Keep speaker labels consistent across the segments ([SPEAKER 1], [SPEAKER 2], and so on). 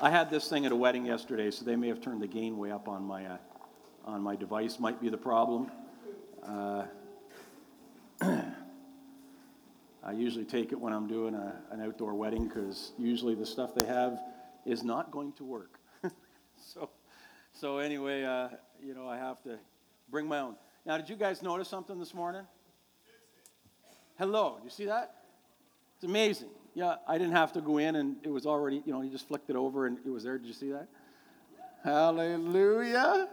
[SPEAKER 1] I had this thing at a wedding yesterday, so they may have turned the gain way up on my, uh, on my device, might be the problem. Uh, I usually take it when I'm doing a, an outdoor wedding because usually the stuff they have is not going to work. so, so anyway, uh, you know, I have to bring my own. Now, did you guys notice something this morning? Hello, you see that? It's amazing. Yeah, I didn't have to go in and it was already, you know, you just flicked it over and it was there. Did you see that? Hallelujah.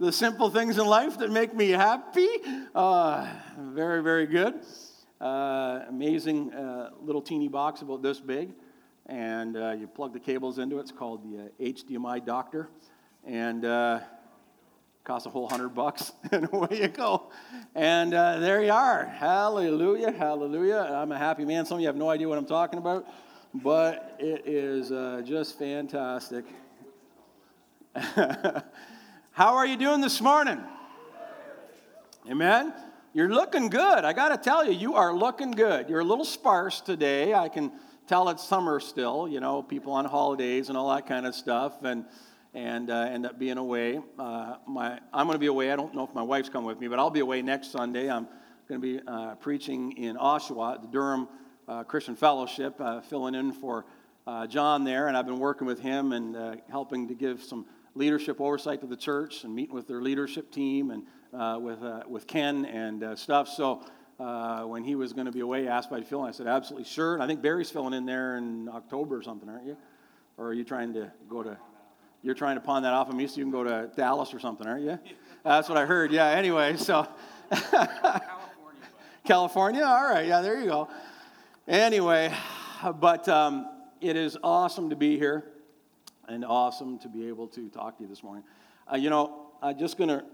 [SPEAKER 1] The simple things in life that make me happy. Uh, very, very good. Uh, amazing uh, little teeny box about this big. And uh, you plug the cables into it. It's called the HDMI uh, Doctor. And uh, costs a whole hundred bucks, and away you go. And uh, there you are. Hallelujah, hallelujah. I'm a happy man. Some of you have no idea what I'm talking about, but it is uh, just fantastic. How are you doing this morning? Amen. You're looking good. I got to tell you, you are looking good. You're a little sparse today. I can tell it's summer still, you know, people on holidays and all that kind of stuff. And and uh, end up being away. Uh, my, I'm going to be away. I don't know if my wife's coming with me, but I'll be away next Sunday. I'm going to be uh, preaching in Oshawa at the Durham uh, Christian Fellowship, uh, filling in for uh, John there, and I've been working with him and helping to give some leadership oversight to the church and meeting with their leadership team and with, with Ken and stuff. So when he was going to be away, he asked if I'd fill in. I said, absolutely sure. And I think Barry's filling in there in October or something, aren't you? Or are you trying to go to you're trying to pawn that off on me so you can go to Dallas or something, aren't you? That's what I heard. Yeah, anyway, so. California. California? All right, yeah, there you go. Anyway, but um, it is awesome to be here and awesome to be able to talk to you this morning. Uh, you know, I'm just going to,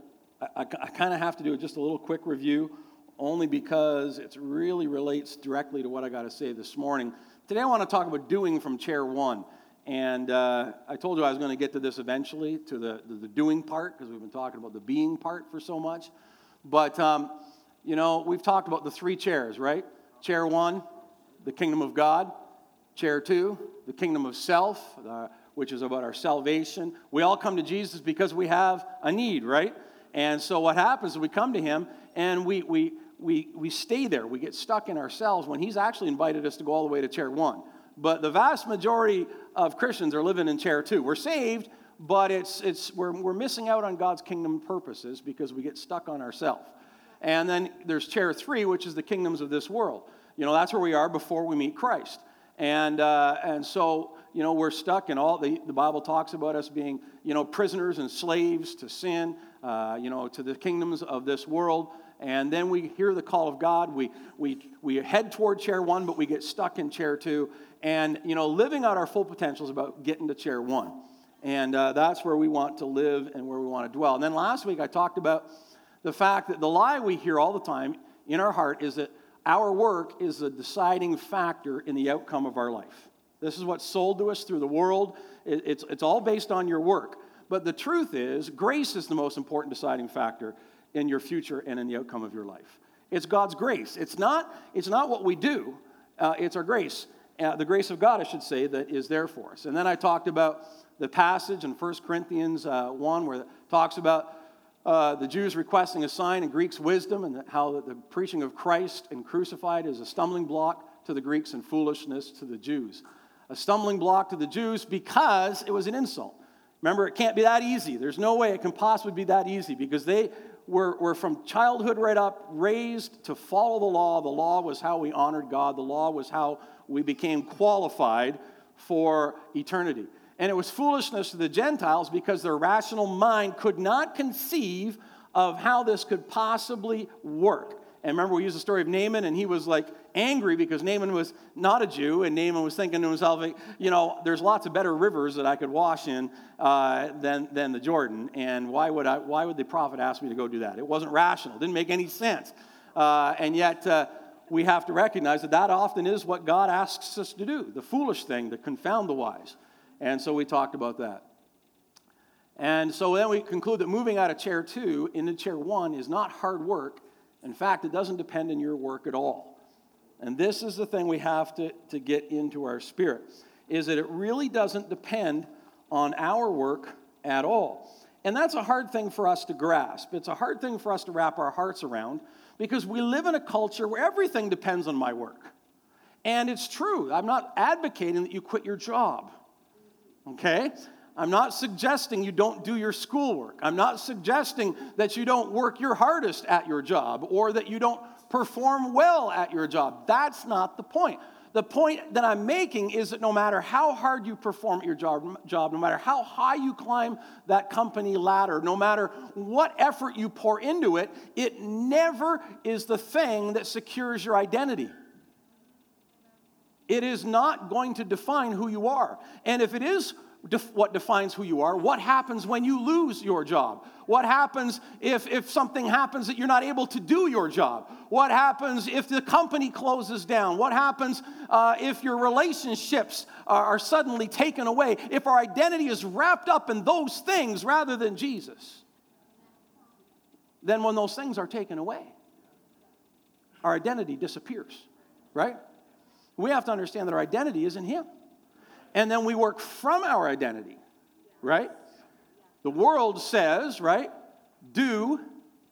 [SPEAKER 1] I, I kind of have to do just a little quick review only because it really relates directly to what I got to say this morning. Today I want to talk about doing from chair one. And uh, I told you I was going to get to this eventually, to the, the, the doing part, because we've been talking about the being part for so much. But, um, you know, we've talked about the three chairs, right? Chair one, the kingdom of God. Chair two, the kingdom of self, uh, which is about our salvation. We all come to Jesus because we have a need, right? And so what happens is we come to him and we, we, we, we stay there. We get stuck in ourselves when he's actually invited us to go all the way to chair one. But the vast majority of Christians are living in chair two. We're saved, but it's, it's, we're, we're missing out on God's kingdom purposes because we get stuck on ourselves. And then there's chair three, which is the kingdoms of this world. You know, that's where we are before we meet Christ. And, uh, and so, you know, we're stuck in all, the, the Bible talks about us being, you know, prisoners and slaves to sin, uh, you know, to the kingdoms of this world. And then we hear the call of God. We, we, we head toward chair one, but we get stuck in chair two. And, you know, living out our full potential is about getting to chair one. And uh, that's where we want to live and where we want to dwell. And then last week I talked about the fact that the lie we hear all the time in our heart is that our work is the deciding factor in the outcome of our life. This is what's sold to us through the world. It's, it's all based on your work. But the truth is, grace is the most important deciding factor in your future and in the outcome of your life. It's God's grace. It's not, it's not what we do, uh, it's our grace uh, the grace of God, I should say, that is there for us. And then I talked about the passage in 1 Corinthians uh, 1 where it talks about uh, the Jews requesting a sign and Greeks wisdom, and how the, the preaching of Christ and crucified is a stumbling block to the Greeks and foolishness to the Jews. A stumbling block to the Jews because it was an insult. Remember, it can't be that easy. There's no way it can possibly be that easy because they were, were from childhood right up raised to follow the law. The law was how we honored God, the law was how we became qualified for eternity. And it was foolishness to the Gentiles because their rational mind could not conceive of how this could possibly work. And remember, we used the story of Naaman, and he was like angry because Naaman was not a Jew, and Naaman was thinking to himself, you know, there's lots of better rivers that I could wash in uh, than, than the Jordan, and why would, I, why would the prophet ask me to go do that? It wasn't rational, didn't make any sense. Uh, and yet, uh, we have to recognize that that often is what God asks us to do the foolish thing to confound the wise. And so we talked about that. And so then we conclude that moving out of chair two into chair one is not hard work. In fact, it doesn't depend on your work at all. And this is the thing we have to, to get into our spirit is that it really doesn't depend on our work at all. And that's a hard thing for us to grasp. It's a hard thing for us to wrap our hearts around because we live in a culture where everything depends on my work. And it's true. I'm not advocating that you quit your job. Okay? I'm not suggesting you don't do your schoolwork. I'm not suggesting that you don't work your hardest at your job or that you don't perform well at your job. That's not the point. The point that I'm making is that no matter how hard you perform at your job, job, no matter how high you climb that company ladder, no matter what effort you pour into it, it never is the thing that secures your identity. It is not going to define who you are. And if it is def- what defines who you are, what happens when you lose your job? What happens if, if something happens that you're not able to do your job? What happens if the company closes down? What happens uh, if your relationships are, are suddenly taken away? If our identity is wrapped up in those things rather than Jesus? Then, when those things are taken away, our identity disappears, right? We have to understand that our identity is in Him. And then we work from our identity, right? The world says, right? Do,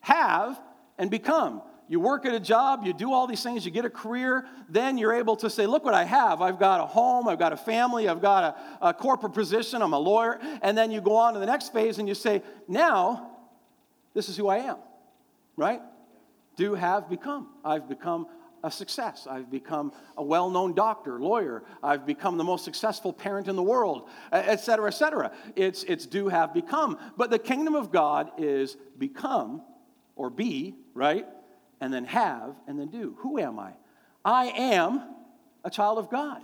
[SPEAKER 1] have, and become. You work at a job, you do all these things, you get a career, then you're able to say, Look what I have. I've got a home, I've got a family, I've got a, a corporate position, I'm a lawyer. And then you go on to the next phase and you say, Now, this is who I am, right? Do, have, become. I've become a success. I've become a well known doctor, lawyer. I've become the most successful parent in the world, et cetera, et cetera. It's, it's do, have, become. But the kingdom of God is become or be, right? And then have and then do. Who am I? I am a child of God.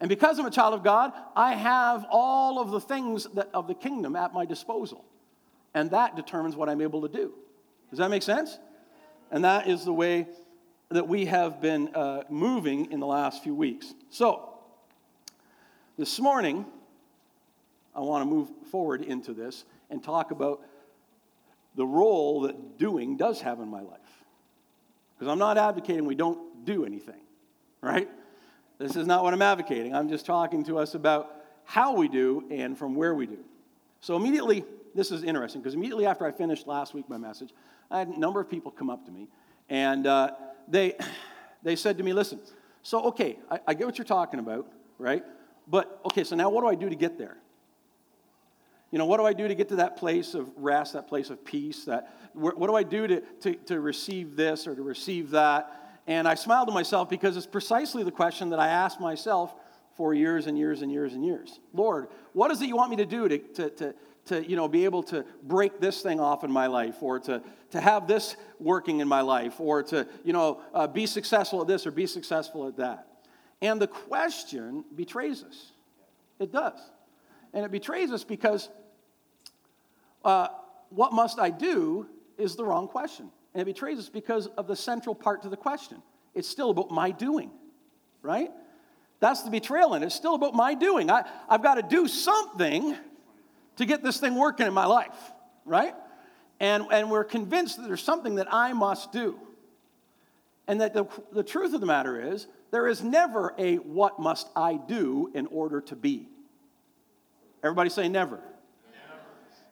[SPEAKER 1] And because I'm a child of God, I have all of the things that, of the kingdom at my disposal. And that determines what I'm able to do. Does that make sense? And that is the way that we have been uh, moving in the last few weeks. So, this morning, I want to move forward into this and talk about the role that doing does have in my life. Because I'm not advocating we don't do anything, right? This is not what I'm advocating. I'm just talking to us about how we do and from where we do. So, immediately, this is interesting because immediately after I finished last week my message, I had a number of people come up to me and uh, they, they said to me, listen, so okay, I, I get what you're talking about, right? But okay, so now what do I do to get there? You know, what do I do to get to that place of rest, that place of peace? That what do I do to, to, to receive this or to receive that? And I smiled to myself because it's precisely the question that I asked myself for years and years and years and years. Lord, what is it you want me to do to, to, to, to you know, be able to break this thing off in my life or to, to have this working in my life or to you know, uh, be successful at this or be successful at that. And the question betrays us. It does. And it betrays us because uh, what must I do is the wrong question. And it betrays us because of the central part to the question. It's still about my doing, right? That's the betrayal and. It's still about my doing. I, I've got to do something to get this thing working in my life, right? And, and we're convinced that there's something that I must do. And that the, the truth of the matter is, there is never a what must I do in order to be. Everybody say never. never.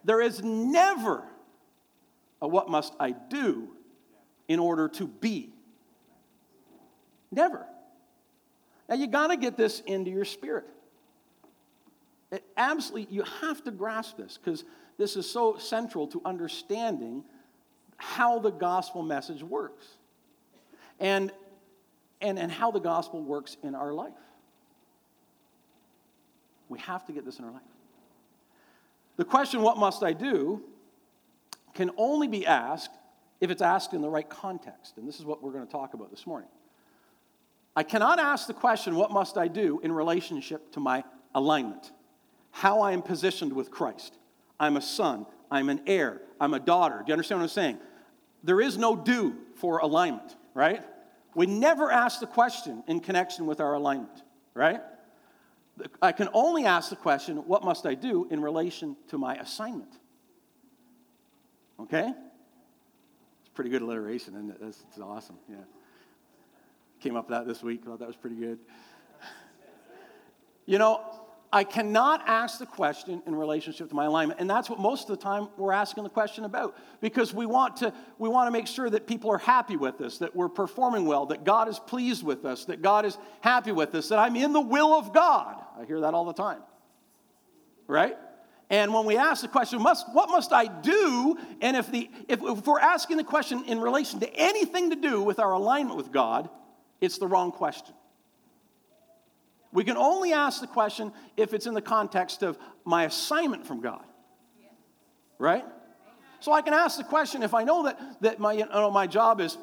[SPEAKER 1] There is never a what must I do in order to be. Never. Now you got to get this into your spirit. It absolutely, you have to grasp this because this is so central to understanding how the gospel message works and, and, and how the gospel works in our life. We have to get this in our life. The question, what must I do, can only be asked if it's asked in the right context. And this is what we're going to talk about this morning. I cannot ask the question, what must I do, in relationship to my alignment how I am positioned with Christ. I'm a son, I'm an heir, I'm a daughter. Do you understand what I'm saying? There is no do for alignment, right? We never ask the question in connection with our alignment, right? I can only ask the question, what must I do in relation to my assignment? Okay? It's pretty good alliteration, isn't it? That's, that's awesome, yeah. Came up with that this week, thought that was pretty good. You know, I cannot ask the question in relationship to my alignment. And that's what most of the time we're asking the question about because we want to, we want to make sure that people are happy with us, that we're performing well, that God is pleased with us, that God is happy with us, that I'm in the will of God. I hear that all the time. Right? And when we ask the question, must, what must I do? And if, the, if, if we're asking the question in relation to anything to do with our alignment with God, it's the wrong question. We can only ask the question if it's in the context of my assignment from God. Right? So I can ask the question if I know that, that my, you know, my job is,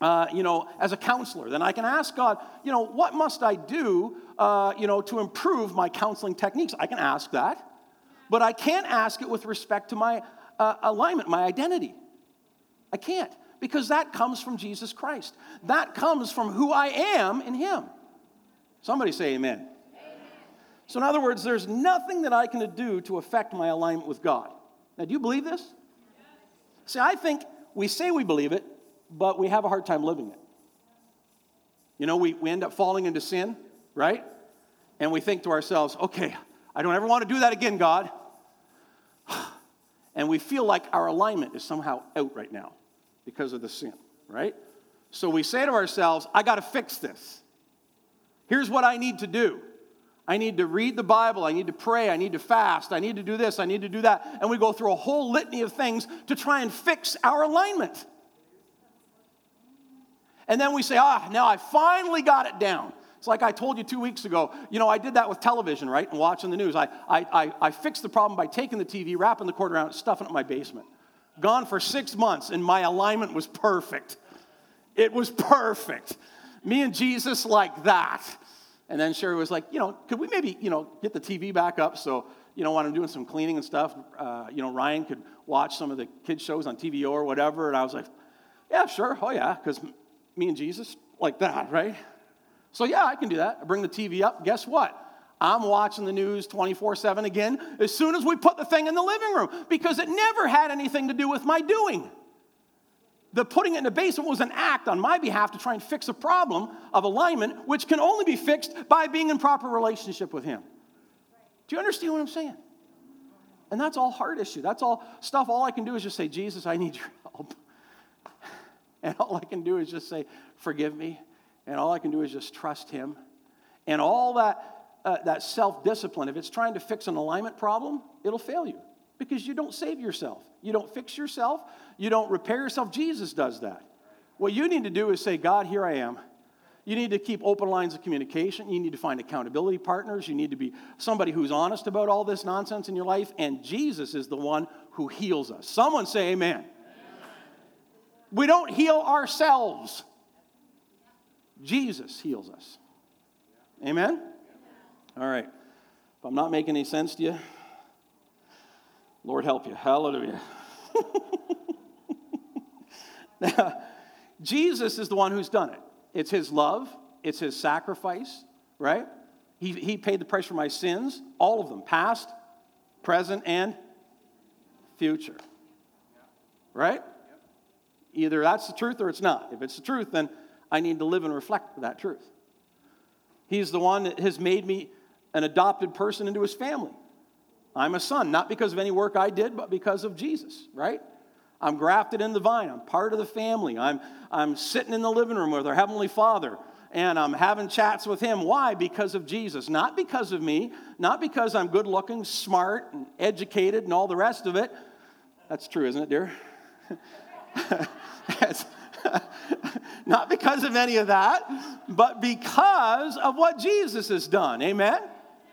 [SPEAKER 1] uh, you know, as a counselor, then I can ask God, you know, what must I do, uh, you know, to improve my counseling techniques? I can ask that. But I can't ask it with respect to my uh, alignment, my identity. I can't because that comes from Jesus Christ. That comes from who I am in Him. Somebody say amen. amen. So, in other words, there's nothing that I can do to affect my alignment with God. Now, do you believe this? Yes. See, I think we say we believe it, but we have a hard time living it. You know, we, we end up falling into sin, right? And we think to ourselves, okay, I don't ever want to do that again, God. And we feel like our alignment is somehow out right now because of the sin, right? So we say to ourselves, I got to fix this. Here's what I need to do. I need to read the Bible. I need to pray. I need to fast. I need to do this. I need to do that. And we go through a whole litany of things to try and fix our alignment. And then we say, ah, now I finally got it down. It's like I told you two weeks ago. You know, I did that with television, right? And watching the news. I, I, I, I fixed the problem by taking the TV, wrapping the cord around it, stuffing it in my basement. Gone for six months, and my alignment was perfect. It was perfect. Me and Jesus like that. And then Sherry was like, you know, could we maybe, you know, get the TV back up so, you know, when I'm doing some cleaning and stuff, uh, you know, Ryan could watch some of the kids' shows on TVO or whatever. And I was like, yeah, sure. Oh, yeah, because me and Jesus, like that, right? So, yeah, I can do that. I bring the TV up. Guess what? I'm watching the news 24 7 again as soon as we put the thing in the living room because it never had anything to do with my doing the putting it in the basement was an act on my behalf to try and fix a problem of alignment, which can only be fixed by being in proper relationship with Him. Do you understand what I'm saying? And that's all heart issue. That's all stuff. All I can do is just say, Jesus, I need your help. And all I can do is just say, forgive me. And all I can do is just trust Him. And all that, uh, that self discipline, if it's trying to fix an alignment problem, it'll fail you because you don't save yourself. You don't fix yourself. You don't repair yourself. Jesus does that. What you need to do is say, God, here I am. You need to keep open lines of communication. You need to find accountability partners. You need to be somebody who's honest about all this nonsense in your life. And Jesus is the one who heals us. Someone say, Amen. amen. We don't heal ourselves, Jesus heals us. Amen? All right. If I'm not making any sense to you, Lord help you. Hallelujah. now, Jesus is the one who's done it. It's his love, it's his sacrifice, right? He, he paid the price for my sins, all of them, past, present, and future. Right? Either that's the truth or it's not. If it's the truth, then I need to live and reflect that truth. He's the one that has made me an adopted person into his family. I'm a son, not because of any work I did, but because of Jesus, right? I'm grafted in the vine. I'm part of the family. I'm, I'm sitting in the living room with our Heavenly Father and I'm having chats with Him. Why? Because of Jesus. Not because of me, not because I'm good looking, smart, and educated, and all the rest of it. That's true, isn't it, dear? not because of any of that, but because of what Jesus has done. Amen?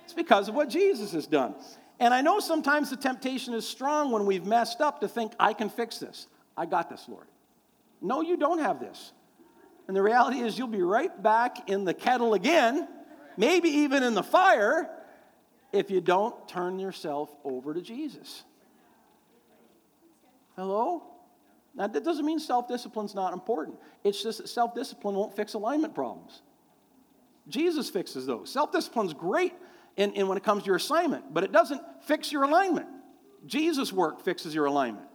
[SPEAKER 1] It's because of what Jesus has done. And I know sometimes the temptation is strong when we've messed up to think, I can fix this. I got this, Lord. No, you don't have this. And the reality is, you'll be right back in the kettle again, maybe even in the fire, if you don't turn yourself over to Jesus. Hello? Now, that doesn't mean self discipline's not important. It's just that self discipline won't fix alignment problems. Jesus fixes those. Self discipline's great in, in when it comes to your assignment, but it doesn't fix your alignment. Jesus' work fixes your alignment.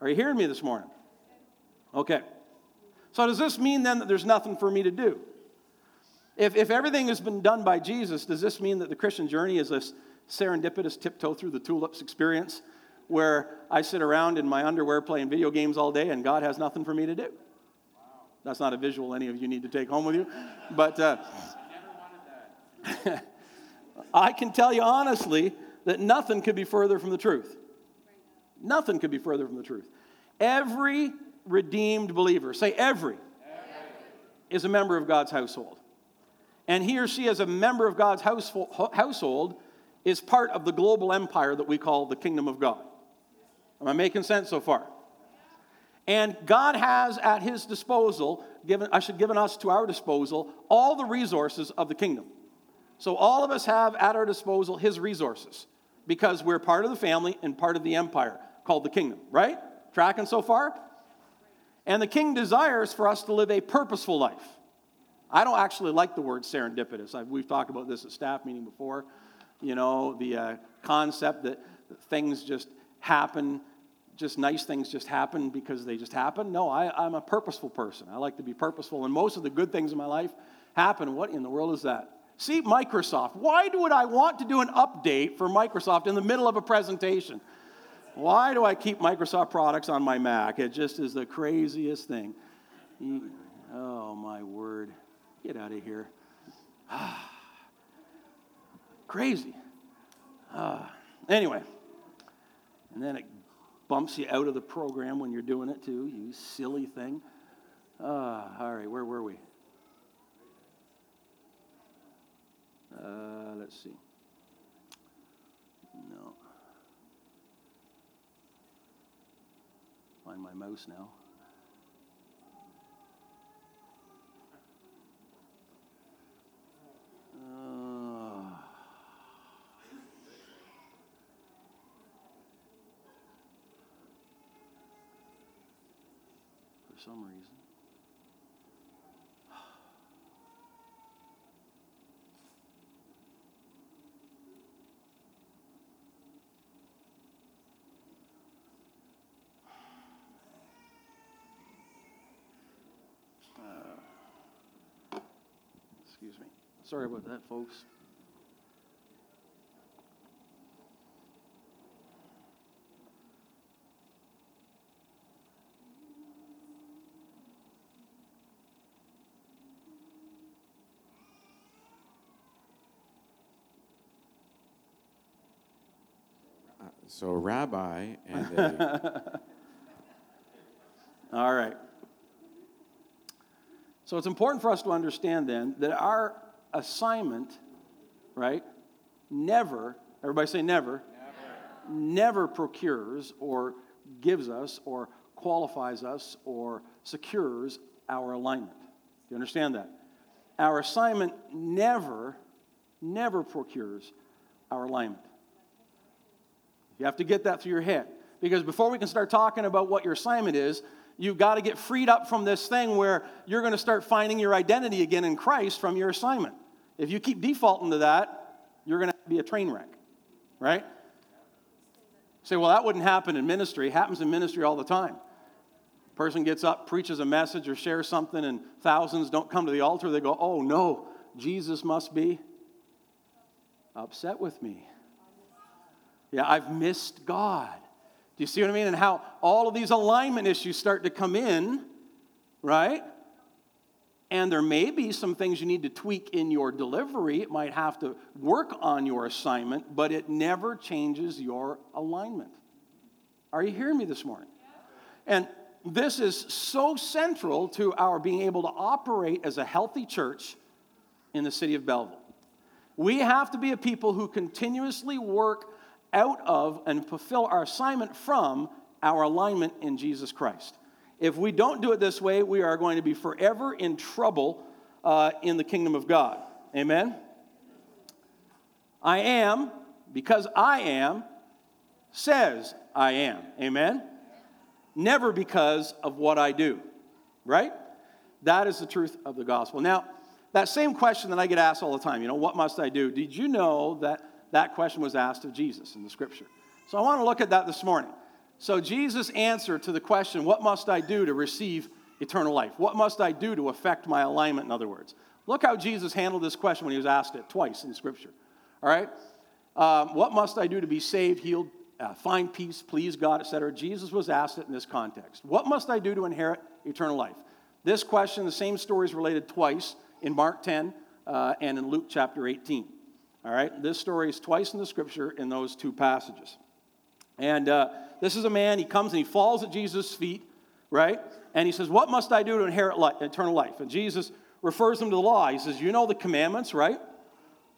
[SPEAKER 1] Are you hearing me this morning? Okay. So, does this mean then that there's nothing for me to do? If, if everything has been done by Jesus, does this mean that the Christian journey is this serendipitous tiptoe through the tulips experience where I sit around in my underwear playing video games all day and God has nothing for me to do? That's not a visual any of you need to take home with you. But uh, I can tell you honestly that nothing could be further from the truth. Nothing could be further from the truth. Every redeemed believer, say every, every, is a member of God's household. And he or she, as a member of God's household, is part of the global empire that we call the kingdom of God. Am I making sense so far? And God has at his disposal, given, I should given us to our disposal, all the resources of the kingdom. So all of us have at our disposal his resources because we're part of the family and part of the empire called the kingdom, right? Tracking so far? And the king desires for us to live a purposeful life. I don't actually like the word serendipitous. I, we've talked about this at staff meeting before. You know, the uh, concept that things just happen, just nice things just happen because they just happen. No, I, I'm a purposeful person. I like to be purposeful. And most of the good things in my life happen. What in the world is that? See, Microsoft. Why would I want to do an update for Microsoft in the middle of a presentation? Why do I keep Microsoft products on my Mac? It just is the craziest thing. Oh, my word. Get out of here. Crazy. Uh, anyway, and then it bumps you out of the program when you're doing it too, you silly thing. Uh, all right, where were we? Uh, let's see. No. Find my mouse now. Uh, for some reason. Excuse me. Sorry about that, folks.
[SPEAKER 2] Uh, so, rabbi and a.
[SPEAKER 1] All right. So it's important for us to understand then that our assignment, right, never, everybody say never, never, never procures or gives us or qualifies us or secures our alignment. Do you understand that? Our assignment never, never procures our alignment. You have to get that through your head. Because before we can start talking about what your assignment is, You've got to get freed up from this thing where you're going to start finding your identity again in Christ from your assignment. If you keep defaulting to that, you're going to be a train wreck, right? Say, well, that wouldn't happen in ministry. It happens in ministry all the time. Person gets up, preaches a message, or shares something, and thousands don't come to the altar. They go, oh no, Jesus must be upset with me. Yeah, I've missed God. Do you see what I mean? And how all of these alignment issues start to come in, right? And there may be some things you need to tweak in your delivery. It might have to work on your assignment, but it never changes your alignment. Are you hearing me this morning? And this is so central to our being able to operate as a healthy church in the city of Belleville. We have to be a people who continuously work out of and fulfill our assignment from our alignment in Jesus Christ. If we don't do it this way, we are going to be forever in trouble uh, in the kingdom of God. Amen? I am, because I am, says I am. Amen? Never because of what I do. Right? That is the truth of the gospel. Now, that same question that I get asked all the time, you know, what must I do? Did you know that that question was asked of Jesus in the scripture. So I want to look at that this morning. So Jesus' answer to the question, What must I do to receive eternal life? What must I do to affect my alignment, in other words? Look how Jesus handled this question when he was asked it twice in Scripture. All right? Um, what must I do to be saved, healed, uh, find peace, please God, etc.? Jesus was asked it in this context. What must I do to inherit eternal life? This question, the same story is related twice in Mark 10 uh, and in Luke chapter 18. All right? This story is twice in the Scripture in those two passages. And uh, this is a man, he comes and he falls at Jesus' feet, right? And he says, What must I do to inherit life, eternal life? And Jesus refers him to the law. He says, You know the commandments, right?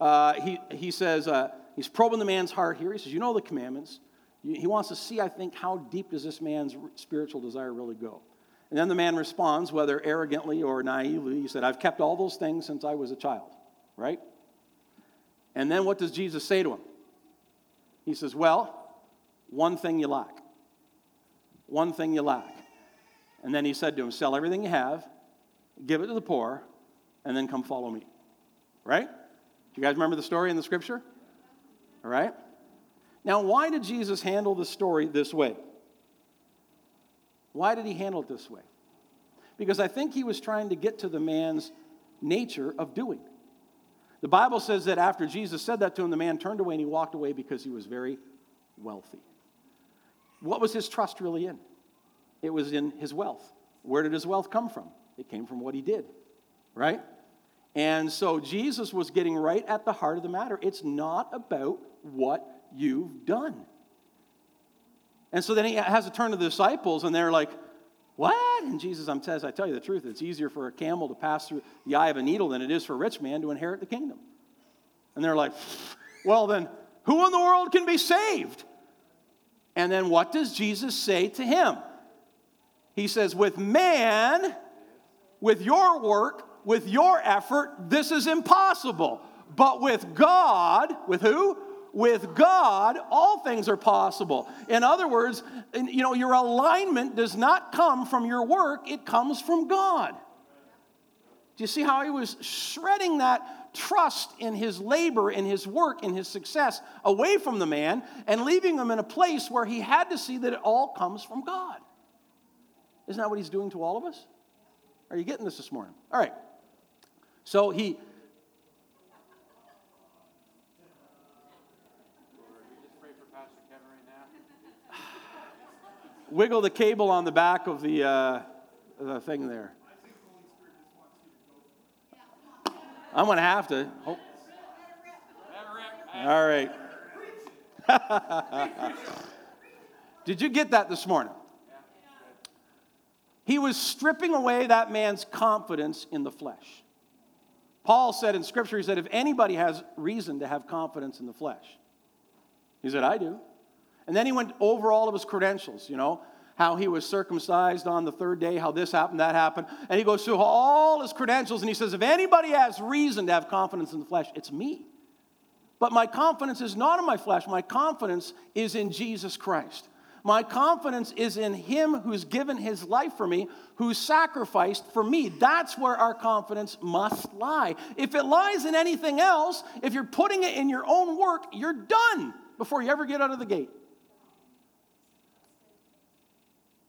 [SPEAKER 1] Uh, he, he says, uh, He's probing the man's heart here. He says, You know the commandments. He wants to see, I think, how deep does this man's spiritual desire really go? And then the man responds, whether arrogantly or naively, he said, I've kept all those things since I was a child, right? And then what does Jesus say to him? He says, Well, one thing you lack. One thing you lack. And then he said to him, Sell everything you have, give it to the poor, and then come follow me. Right? Do you guys remember the story in the scripture? All right? Now, why did Jesus handle the story this way? Why did he handle it this way? Because I think he was trying to get to the man's nature of doing. The Bible says that after Jesus said that to him, the man turned away and he walked away because he was very wealthy. What was his trust really in? It was in his wealth. Where did his wealth come from? It came from what he did, right? And so Jesus was getting right at the heart of the matter. It's not about what you've done. And so then he has to turn to the disciples, and they're like, What? And Jesus says, I tell you the truth, it's easier for a camel to pass through the eye of a needle than it is for a rich man to inherit the kingdom. And they're like, Well, then, who in the world can be saved? And then what does Jesus say to him? He says, With man, with your work, with your effort, this is impossible. But with God, with who? With God, all things are possible. In other words, you know, your alignment does not come from your work, it comes from God. Do you see how he was shredding that trust in his labor, in his work, in his success away from the man and leaving him in a place where he had to see that it all comes from God? Isn't that what he's doing to all of us? Are you getting this this morning? All right. So he. Wiggle the cable on the back of the, uh, the thing there. I'm going to have to. Oh. All right. Did you get that this morning? He was stripping away that man's confidence in the flesh. Paul said in Scripture, he said, if anybody has reason to have confidence in the flesh, he said, I do. And then he went over all of his credentials, you know, how he was circumcised on the third day, how this happened, that happened. And he goes through all his credentials and he says, If anybody has reason to have confidence in the flesh, it's me. But my confidence is not in my flesh, my confidence is in Jesus Christ. My confidence is in Him who's given His life for me, who sacrificed for me. That's where our confidence must lie. If it lies in anything else, if you're putting it in your own work, you're done before you ever get out of the gate.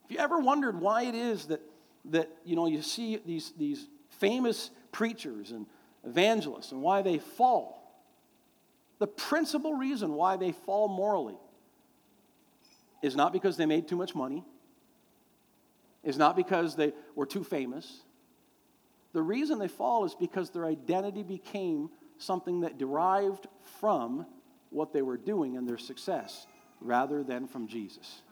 [SPEAKER 1] If you ever wondered why it is that, that you know, you see these, these famous preachers and evangelists and why they fall, the principal reason why they fall morally is not because they made too much money, is not because they were too famous. The reason they fall is because their identity became something that derived from what they were doing and their success rather than from Jesus.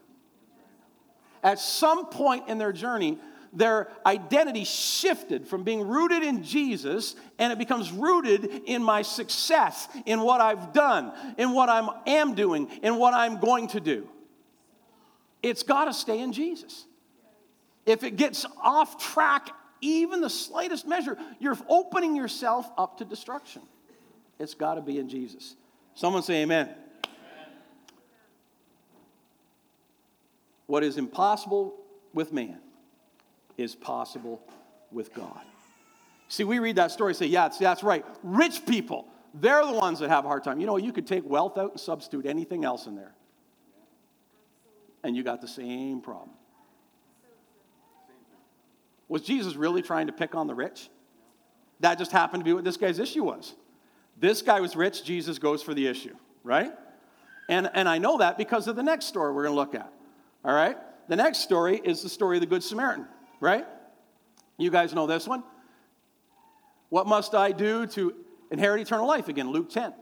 [SPEAKER 1] At some point in their journey, their identity shifted from being rooted in Jesus and it becomes rooted in my success, in what I've done, in what I am doing, in what I'm going to do. It's got to stay in Jesus. If it gets off track, even the slightest measure, you're opening yourself up to destruction. It's got to be in Jesus. Someone say amen. What is impossible with man is possible with God. See, we read that story and say, yeah, that's right. Rich people, they're the ones that have a hard time. You know, you could take wealth out and substitute anything else in there. And you got the same problem. Was Jesus really trying to pick on the rich? That just happened to be what this guy's issue was. This guy was rich, Jesus goes for the issue, right? And, and I know that because of the next story we're going to look at, all right? The next story is the story of the Good Samaritan, right? You guys know this one. What must I do to inherit eternal life? Again, Luke 10.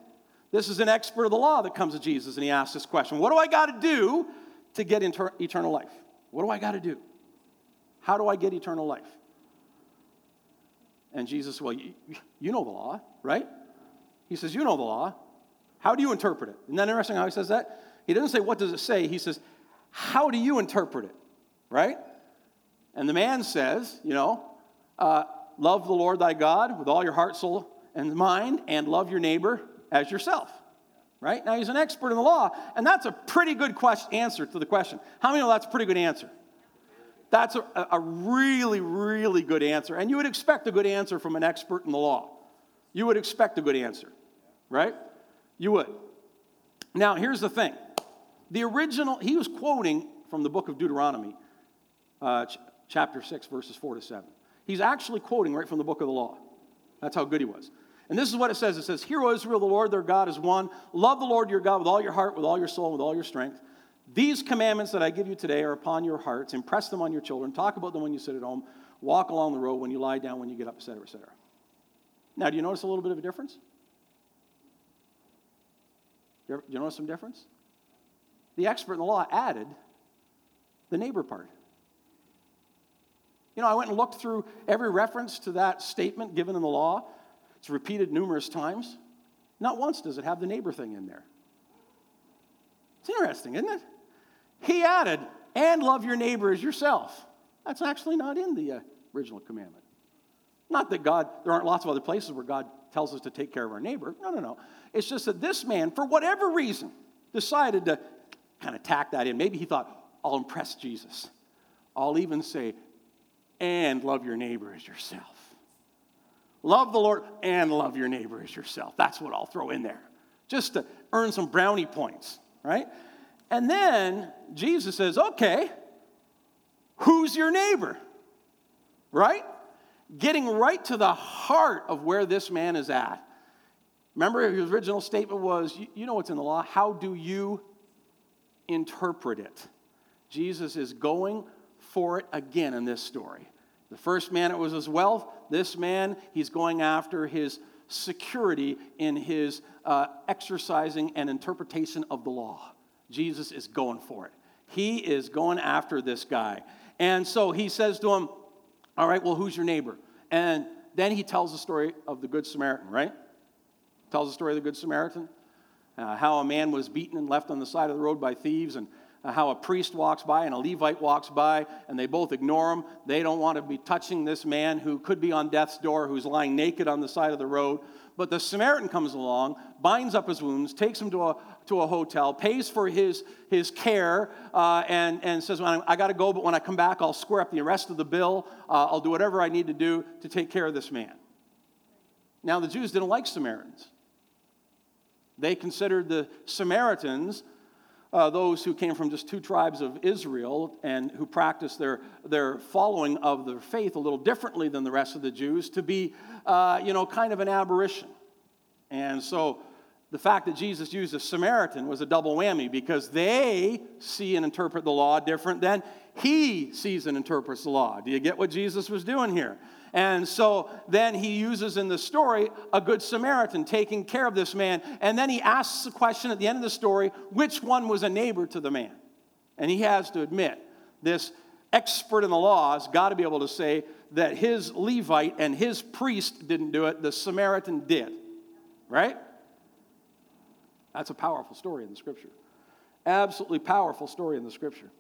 [SPEAKER 1] This is an expert of the law that comes to Jesus and he asks this question What do I got to do to get inter- eternal life? What do I got to do? How do I get eternal life? And Jesus, well, you, you know the law, right? He says, You know the law. How do you interpret it? Isn't that interesting how he says that? He doesn't say, What does it say? He says, How do you interpret it? Right? And the man says, You know, uh, love the Lord thy God with all your heart, soul, and mind, and love your neighbor as yourself. Right? Now, he's an expert in the law, and that's a pretty good question, answer to the question. How many know that's a pretty good answer? That's a, a really, really good answer. And you would expect a good answer from an expert in the law. You would expect a good answer, right? You would. Now, here's the thing the original, he was quoting from the book of Deuteronomy, uh, ch- chapter 6, verses 4 to 7. He's actually quoting right from the book of the law. That's how good he was. And this is what it says it says, Hear, O Israel, the Lord their God is one. Love the Lord your God with all your heart, with all your soul, with all your strength. These commandments that I give you today are upon your hearts. Impress them on your children. Talk about them when you sit at home. Walk along the road, when you lie down, when you get up, etc., etc. Now, do you notice a little bit of a difference? Do you notice some difference? The expert in the law added the neighbor part. You know, I went and looked through every reference to that statement given in the law. It's repeated numerous times. Not once does it have the neighbor thing in there. It's interesting, isn't it? He added, and love your neighbor as yourself. That's actually not in the uh, original commandment. Not that God, there aren't lots of other places where God tells us to take care of our neighbor. No, no, no. It's just that this man, for whatever reason, decided to kind of tack that in. Maybe he thought, I'll impress Jesus. I'll even say, and love your neighbor as yourself. Love the Lord and love your neighbor as yourself. That's what I'll throw in there, just to earn some brownie points, right? And then Jesus says, okay, who's your neighbor? Right? Getting right to the heart of where this man is at. Remember, his original statement was, you know what's in the law. How do you interpret it? Jesus is going for it again in this story. The first man, it was his wealth. This man, he's going after his security in his uh, exercising and interpretation of the law. Jesus is going for it. He is going after this guy. And so he says to him, All right, well, who's your neighbor? And then he tells the story of the Good Samaritan, right? Tells the story of the Good Samaritan. Uh, how a man was beaten and left on the side of the road by thieves, and uh, how a priest walks by and a Levite walks by, and they both ignore him. They don't want to be touching this man who could be on death's door, who's lying naked on the side of the road. But the Samaritan comes along, binds up his wounds, takes him to a, to a hotel, pays for his, his care, uh, and, and says, well, I got to go, but when I come back, I'll square up the rest of the bill. Uh, I'll do whatever I need to do to take care of this man. Now, the Jews didn't like Samaritans. They considered the Samaritans uh, those who came from just two tribes of Israel and who practiced their, their following of their faith a little differently than the rest of the Jews to be, uh, you know, kind of an aberration. And so the fact that Jesus used a Samaritan was a double whammy because they see and interpret the law different than he sees and interprets the law. Do you get what Jesus was doing here? And so then he uses in the story a good Samaritan taking care of this man. And then he asks the question at the end of the story which one was a neighbor to the man? And he has to admit, this expert in the law has got to be able to say that his Levite and his priest didn't do it, the Samaritan did. Right? That's a powerful story in the scripture. Absolutely powerful story in the scripture.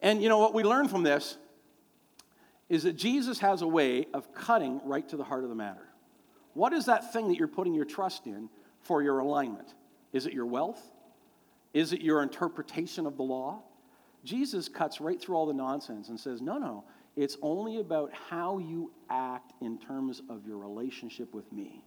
[SPEAKER 1] And you know what we learn from this is that Jesus has a way of cutting right to the heart of the matter. What is that thing that you're putting your trust in for your alignment? Is it your wealth? Is it your interpretation of the law? Jesus cuts right through all the nonsense and says, no, no, it's only about how you act in terms of your relationship with me.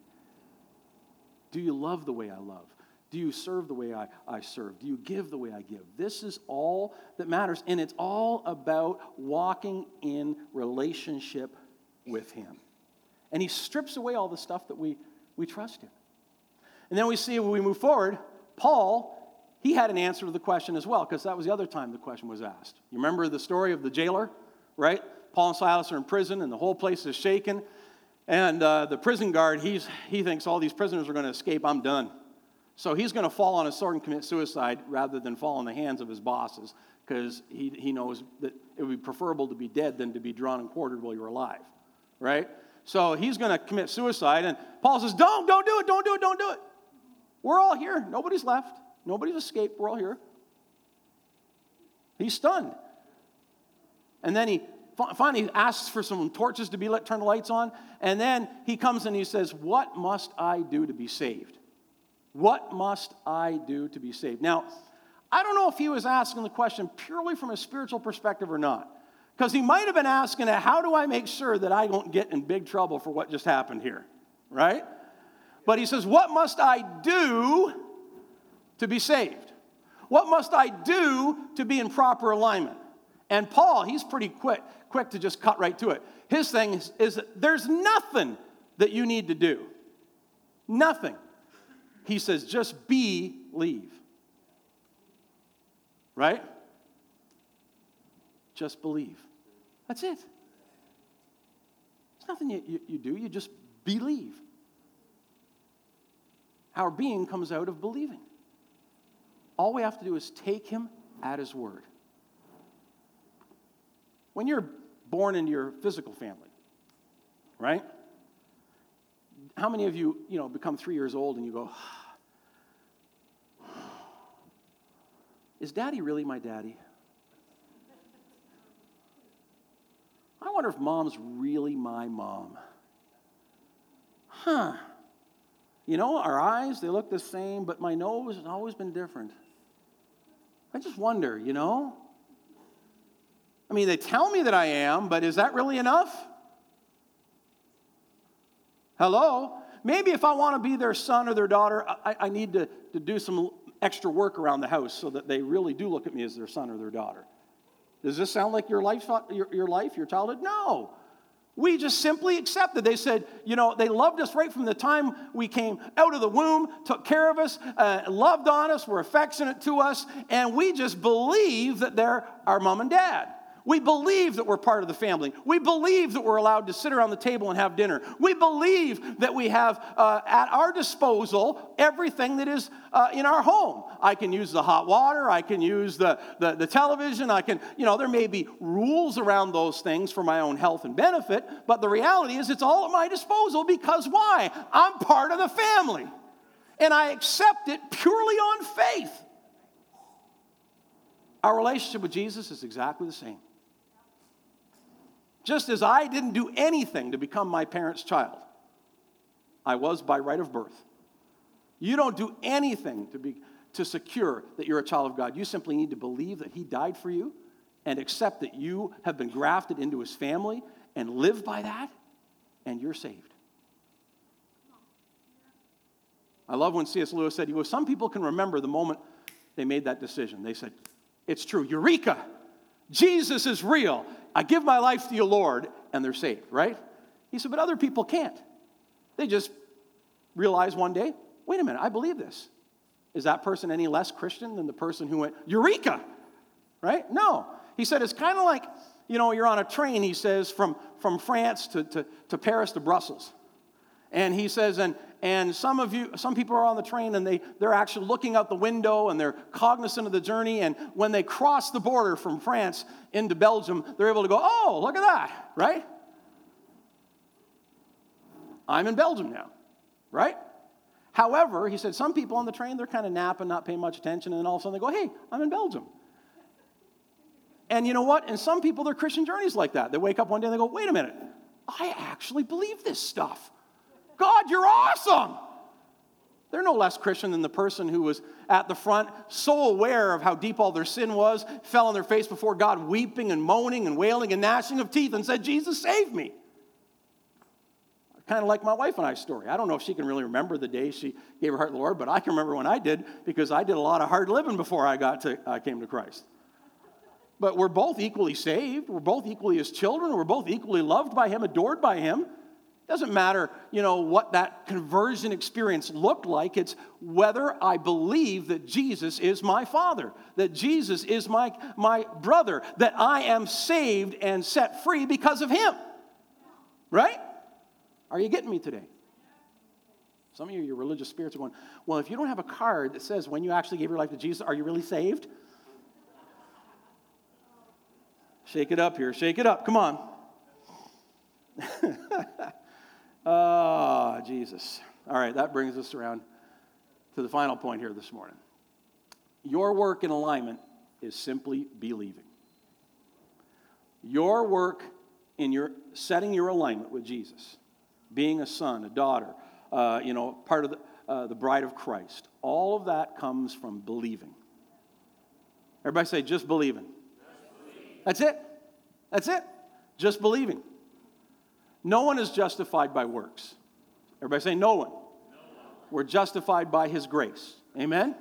[SPEAKER 1] Do you love the way I love? Do you serve the way I, I serve? Do you give the way I give? This is all that matters. And it's all about walking in relationship with Him. And he strips away all the stuff that we, we trust in. And then we see when we move forward, Paul, he had an answer to the question as well, because that was the other time the question was asked. You remember the story of the jailer, right? Paul and Silas are in prison, and the whole place is shaken. And uh, the prison guard, he's, he thinks all these prisoners are going to escape. I'm done. So he's going to fall on a sword and commit suicide rather than fall in the hands of his bosses because he, he knows that it would be preferable to be dead than to be drawn and quartered while you're alive, right? So he's going to commit suicide. And Paul says, Don't, don't do it, don't do it, don't do it. We're all here. Nobody's left. Nobody's escaped. We're all here. He's stunned. And then he finally asks for some torches to be lit, turn the lights on. And then he comes and he says, What must I do to be saved? What must I do to be saved? Now, I don't know if he was asking the question purely from a spiritual perspective or not. Because he might have been asking, How do I make sure that I don't get in big trouble for what just happened here? Right? But he says, What must I do to be saved? What must I do to be in proper alignment? And Paul, he's pretty quick, quick to just cut right to it. His thing is, is that there's nothing that you need to do. Nothing. He says, just believe. Right? Just believe. That's it. There's nothing you, you, you do, you just believe. Our being comes out of believing. All we have to do is take him at his word. When you're born into your physical family, right? How many of you, you know, become three years old and you go, Is daddy really my daddy? I wonder if mom's really my mom. Huh. You know, our eyes, they look the same, but my nose has always been different. I just wonder, you know? I mean, they tell me that I am, but is that really enough? Hello? Maybe if I want to be their son or their daughter, I, I need to, to do some extra work around the house so that they really do look at me as their son or their daughter. Does this sound like your life, your, your life, your childhood? No. We just simply accepted. They said, you know, they loved us right from the time we came out of the womb, took care of us, uh, loved on us, were affectionate to us, and we just believe that they're our mom and dad. We believe that we're part of the family. We believe that we're allowed to sit around the table and have dinner. We believe that we have uh, at our disposal everything that is uh, in our home. I can use the hot water, I can use the, the, the television, I can, you know, there may be rules around those things for my own health and benefit, but the reality is it's all at my disposal because why? I'm part of the family. And I accept it purely on faith. Our relationship with Jesus is exactly the same. Just as I didn't do anything to become my parents' child, I was by right of birth. You don't do anything to, be, to secure that you're a child of God. You simply need to believe that He died for you and accept that you have been grafted into His family and live by that, and you're saved. I love when C.S. Lewis said, goes, Some people can remember the moment they made that decision. They said, It's true. Eureka! Jesus is real. I give my life to you, Lord, and they're saved, right? He said, but other people can't. They just realize one day, wait a minute, I believe this. Is that person any less Christian than the person who went, Eureka? Right? No. He said, it's kind of like, you know, you're on a train, he says, from, from France to, to, to Paris to Brussels. And he says, and, and some of you, some people are on the train and they, they're actually looking out the window and they're cognizant of the journey. And when they cross the border from France into Belgium, they're able to go, oh, look at that, right? I'm in Belgium now, right? However, he said, some people on the train, they're kind of napping, not paying much attention, and then all of a sudden they go, hey, I'm in Belgium. And you know what? And some people, their Christian journeys like that. They wake up one day and they go, wait a minute, I actually believe this stuff. God, you're awesome. They're no less Christian than the person who was at the front, so aware of how deep all their sin was, fell on their face before God, weeping and moaning and wailing and gnashing of teeth, and said, Jesus, save me. Kind of like my wife and I's story. I don't know if she can really remember the day she gave her heart to the Lord, but I can remember when I did because I did a lot of hard living before I got to I came to Christ. But we're both equally saved. We're both equally his children. We're both equally loved by him, adored by him. Doesn't matter, you know, what that conversion experience looked like. It's whether I believe that Jesus is my Father, that Jesus is my, my brother, that I am saved and set free because of Him. Right? Are you getting me today? Some of you, your religious spirits are going, well, if you don't have a card that says when you actually gave your life to Jesus, are you really saved? Shake it up here. Shake it up. Come on. Ah, oh, Jesus. All right, that brings us around to the final point here this morning. Your work in alignment is simply believing. Your work in your setting your alignment with Jesus, being a son, a daughter, uh, you know, part of the, uh, the bride of Christ, all of that comes from believing. Everybody say, just believing. Just believe. That's it. That's it. Just believing. No one is justified by works. Everybody say, no one. We're justified by his grace. Amen?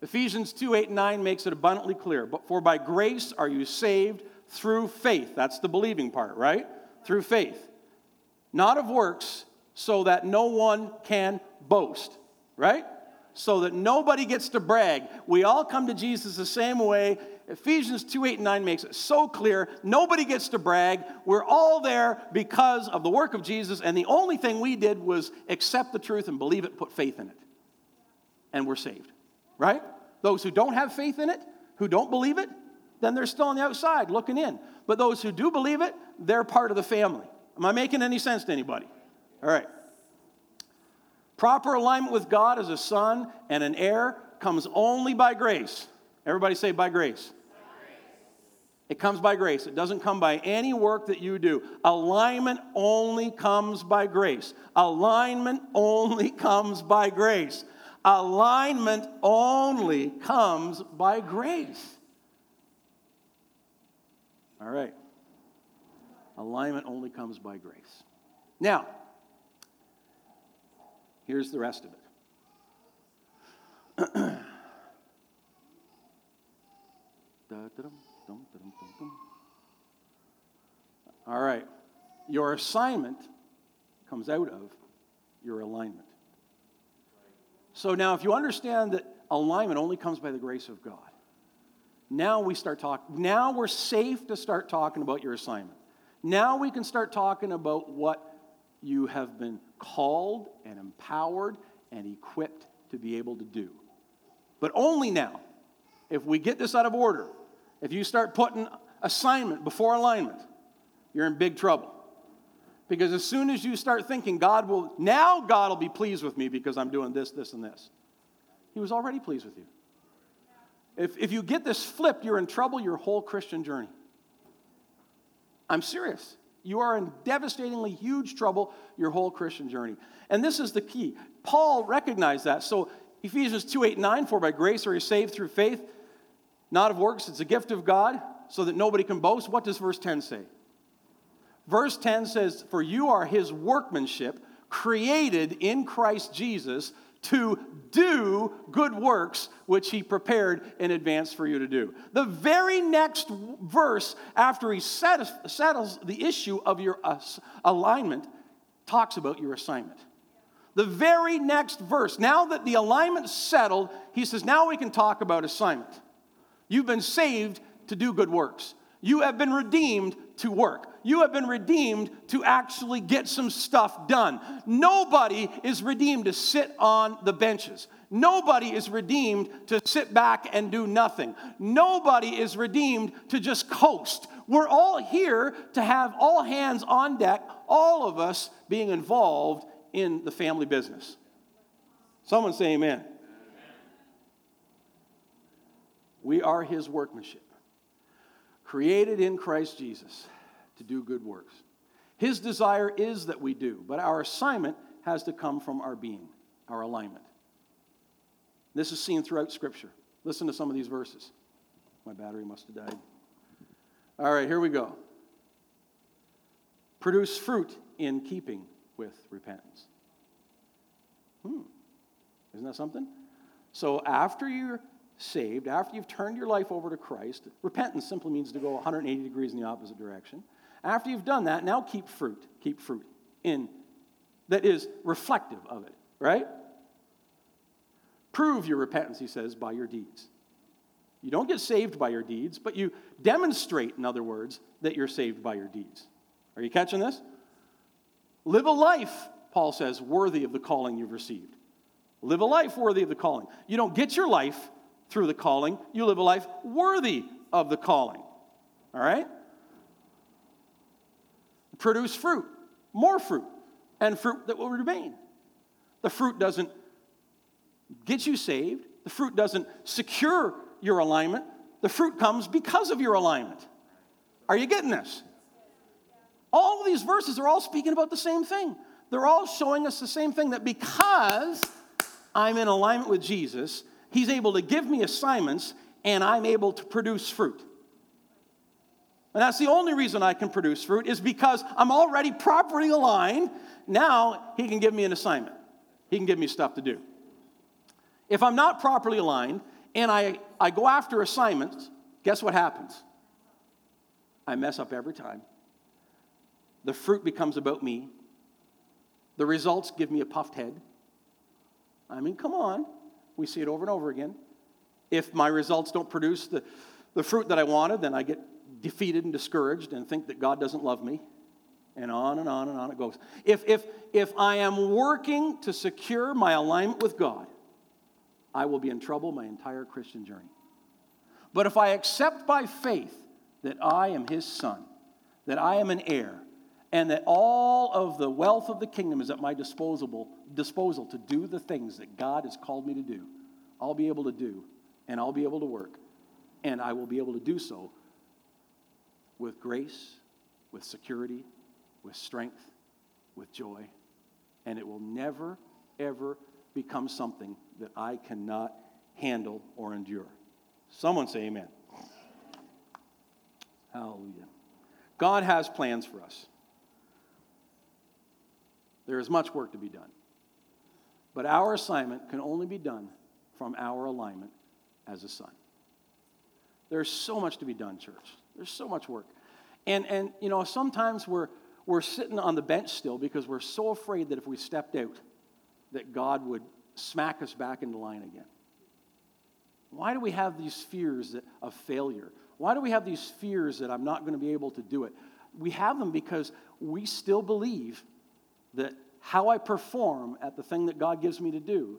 [SPEAKER 1] Ephesians 2 8 and 9 makes it abundantly clear. But for by grace are you saved through faith. That's the believing part, right? Through faith. Not of works, so that no one can boast, right? So that nobody gets to brag. We all come to Jesus the same way, Ephesians 2 8 and 9 makes it so clear. Nobody gets to brag. We're all there because of the work of Jesus, and the only thing we did was accept the truth and believe it, put faith in it. And we're saved, right? Those who don't have faith in it, who don't believe it, then they're still on the outside looking in. But those who do believe it, they're part of the family. Am I making any sense to anybody? All right. Proper alignment with God as a son and an heir comes only by grace. Everybody say, by grace. It comes by grace. It doesn't come by any work that you do. Alignment only comes by grace. Alignment only comes by grace. Alignment only comes by grace. All right. Alignment only comes by grace. Now, here's the rest of it. All right. Your assignment comes out of your alignment. So now, if you understand that alignment only comes by the grace of God, now we start talking. Now we're safe to start talking about your assignment. Now we can start talking about what you have been called and empowered and equipped to be able to do. But only now, if we get this out of order, if you start putting assignment before alignment, you're in big trouble. Because as soon as you start thinking, God will, now God will be pleased with me because I'm doing this, this, and this, He was already pleased with you. If, if you get this flipped, you're in trouble your whole Christian journey. I'm serious. You are in devastatingly huge trouble your whole Christian journey. And this is the key. Paul recognized that. So Ephesians 2 8 9, for by grace are you saved through faith not of works, it's a gift of God, so that nobody can boast. What does verse 10 say? Verse 10 says, For you are his workmanship, created in Christ Jesus to do good works which he prepared in advance for you to do. The very next verse, after he settles the issue of your alignment, talks about your assignment. The very next verse, now that the alignment's settled, he says, Now we can talk about assignment. You've been saved to do good works. You have been redeemed to work. You have been redeemed to actually get some stuff done. Nobody is redeemed to sit on the benches. Nobody is redeemed to sit back and do nothing. Nobody is redeemed to just coast. We're all here to have all hands on deck, all of us being involved in the family business. Someone say amen. We are his workmanship, created in Christ Jesus to do good works. His desire is that we do, but our assignment has to come from our being, our alignment. This is seen throughout Scripture. Listen to some of these verses. My battery must have died. All right, here we go. Produce fruit in keeping with repentance. Hmm. Isn't that something? So after you're saved, after you've turned your life over to Christ, repentance simply means to go 180 degrees in the opposite direction. After you've done that, now keep fruit. Keep fruit. in that is reflective of it, right? Prove your repentance, he says, by your deeds. You don't get saved by your deeds, but you demonstrate, in other words, that you're saved by your deeds. Are you catching this? Live a life, Paul says, worthy of the calling you've received. Live a life worthy of the calling. You don't get your life through the calling, you live a life worthy of the calling. All right? Produce fruit, more fruit, and fruit that will remain. The fruit doesn't get you saved, the fruit doesn't secure your alignment, the fruit comes because of your alignment. Are you getting this? All of these verses are all speaking about the same thing. They're all showing us the same thing that because I'm in alignment with Jesus, He's able to give me assignments and I'm able to produce fruit. And that's the only reason I can produce fruit is because I'm already properly aligned. Now He can give me an assignment, He can give me stuff to do. If I'm not properly aligned and I, I go after assignments, guess what happens? I mess up every time. The fruit becomes about me. The results give me a puffed head. I mean, come on. We see it over and over again. If my results don't produce the, the fruit that I wanted, then I get defeated and discouraged and think that God doesn't love me. And on and on and on it goes. If, if, if I am working to secure my alignment with God, I will be in trouble my entire Christian journey. But if I accept by faith that I am his son, that I am an heir, and that all of the wealth of the kingdom is at my disposal, disposal to do the things that God has called me to do, I'll be able to do, and I'll be able to work, and I will be able to do so with grace, with security, with strength, with joy, and it will never, ever become something that I cannot handle or endure. Someone say amen. Hallelujah. God has plans for us. There is much work to be done. But our assignment can only be done from our alignment as a son. There's so much to be done, church. There's so much work. And, and you know, sometimes we're, we're sitting on the bench still because we're so afraid that if we stepped out, that God would smack us back into line again. Why do we have these fears of failure? Why do we have these fears that I'm not going to be able to do it? We have them because we still believe that how I perform at the thing that God gives me to do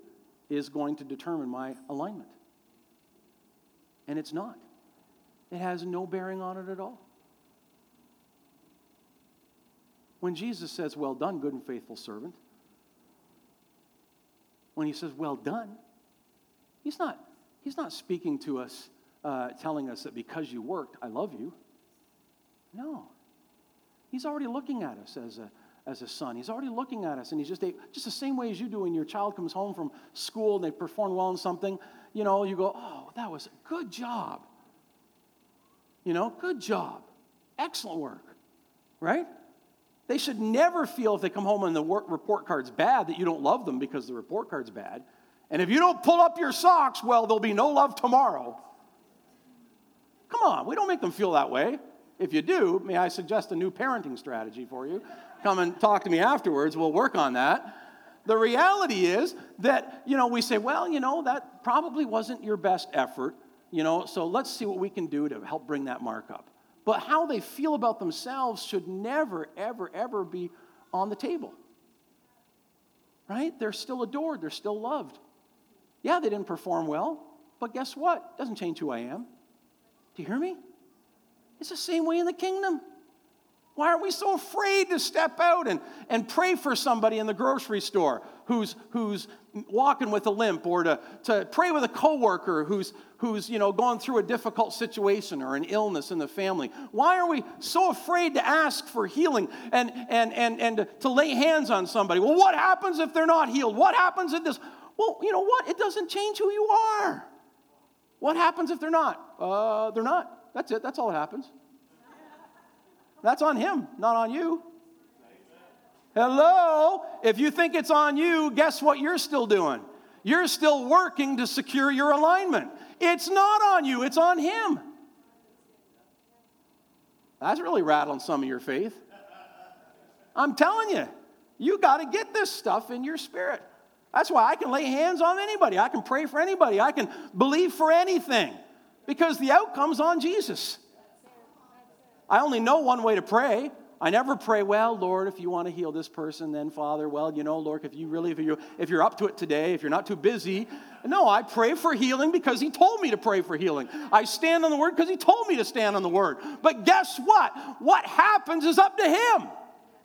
[SPEAKER 1] is going to determine my alignment. And it's not. It has no bearing on it at all. When Jesus says, Well done, good and faithful servant, when he says, Well done, he's not, he's not speaking to us, uh, telling us that because you worked, I love you. No. He's already looking at us as a, as a son. He's already looking at us, and he's just, just the same way as you do when your child comes home from school and they perform well in something. You know, you go, Oh, that was a good job. You know, good job. Excellent work. Right? They should never feel if they come home and the work report card's bad that you don't love them because the report card's bad. And if you don't pull up your socks, well, there'll be no love tomorrow. Come on, we don't make them feel that way. If you do, may I suggest a new parenting strategy for you? Come and talk to me afterwards. We'll work on that. The reality is that, you know, we say, well, you know, that probably wasn't your best effort, you know, so let's see what we can do to help bring that mark up. But how they feel about themselves should never, ever, ever be on the table. Right? They're still adored, they're still loved. Yeah, they didn't perform well, but guess what? Doesn't change who I am. Do you hear me? It's the same way in the kingdom. Why are we so afraid to step out and, and pray for somebody in the grocery store who's, who's walking with a limp or to, to pray with a coworker who's, who's you know, going through a difficult situation or an illness in the family? Why are we so afraid to ask for healing and, and, and, and to lay hands on somebody? Well, what happens if they're not healed? What happens if this? Well, you know what? It doesn't change who you are. What happens if they're not? Uh, they're not. That's it. That's all that happens. That's on him, not on you. Hello? If you think it's on you, guess what you're still doing? You're still working to secure your alignment. It's not on you, it's on him. That's really rattling some of your faith. I'm telling you, You got to get this stuff in your spirit. That's why I can lay hands on anybody. I can pray for anybody. I can believe for anything because the outcome's on Jesus. I only know one way to pray. I never pray, well, Lord, if you want to heal this person, then Father, well, you know, Lord, if you really, if, you, if you're up to it today, if you're not too busy. No, I pray for healing because He told me to pray for healing. I stand on the Word because He told me to stand on the Word. But guess what? What happens is up to Him.